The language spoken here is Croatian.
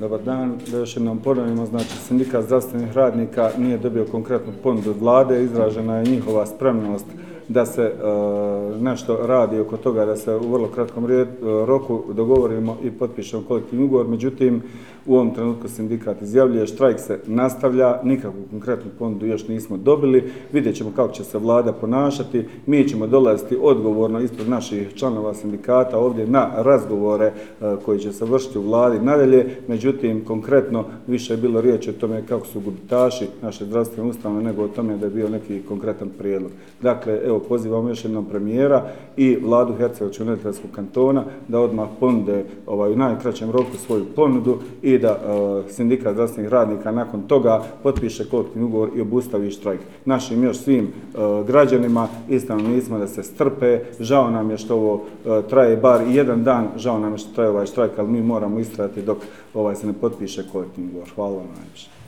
Dobar dan, da još jednom ponovimo, znači sindikat zdravstvenih radnika nije dobio konkretnu ponudu vlade, izražena je njihova spremnost da se e, nešto radi oko toga, da se u vrlo kratkom roku dogovorimo i potpišemo kolektivni ugovor, međutim u ovom trenutku sindikat izjavljuje, štrajk se nastavlja, nikakvu konkretnu ponudu još nismo dobili, vidjet ćemo kako će se vlada ponašati, mi ćemo dolaziti odgovorno ispred naših članova sindikata ovdje na razgovore e, koji će se vršiti u vladi nadalje, međutim konkretno više je bilo riječi o tome kako su gubitaši naše zdravstvene ustanove nego o tome da je bio neki konkretan prijedlog. Dakle, evo pozivamo još jednom premijera i vladu Hercegovačko-neretvanskog kantona da odmah ponude ovaj, u najkraćem roku svoju ponudu i da e, sindikat zdravstvenih radnika nakon toga potpiše kolektivni ugovor i obustavi štrajk. Našim još svim e, građanima i stanovnicima da se strpe, žao nam je što ovo e, traje bar jedan dan, žao nam je što traje ovaj štrajk, ali mi moramo istrati dok ovaj se ne potpiše kolektivni ugovor. Hvala vam najviše.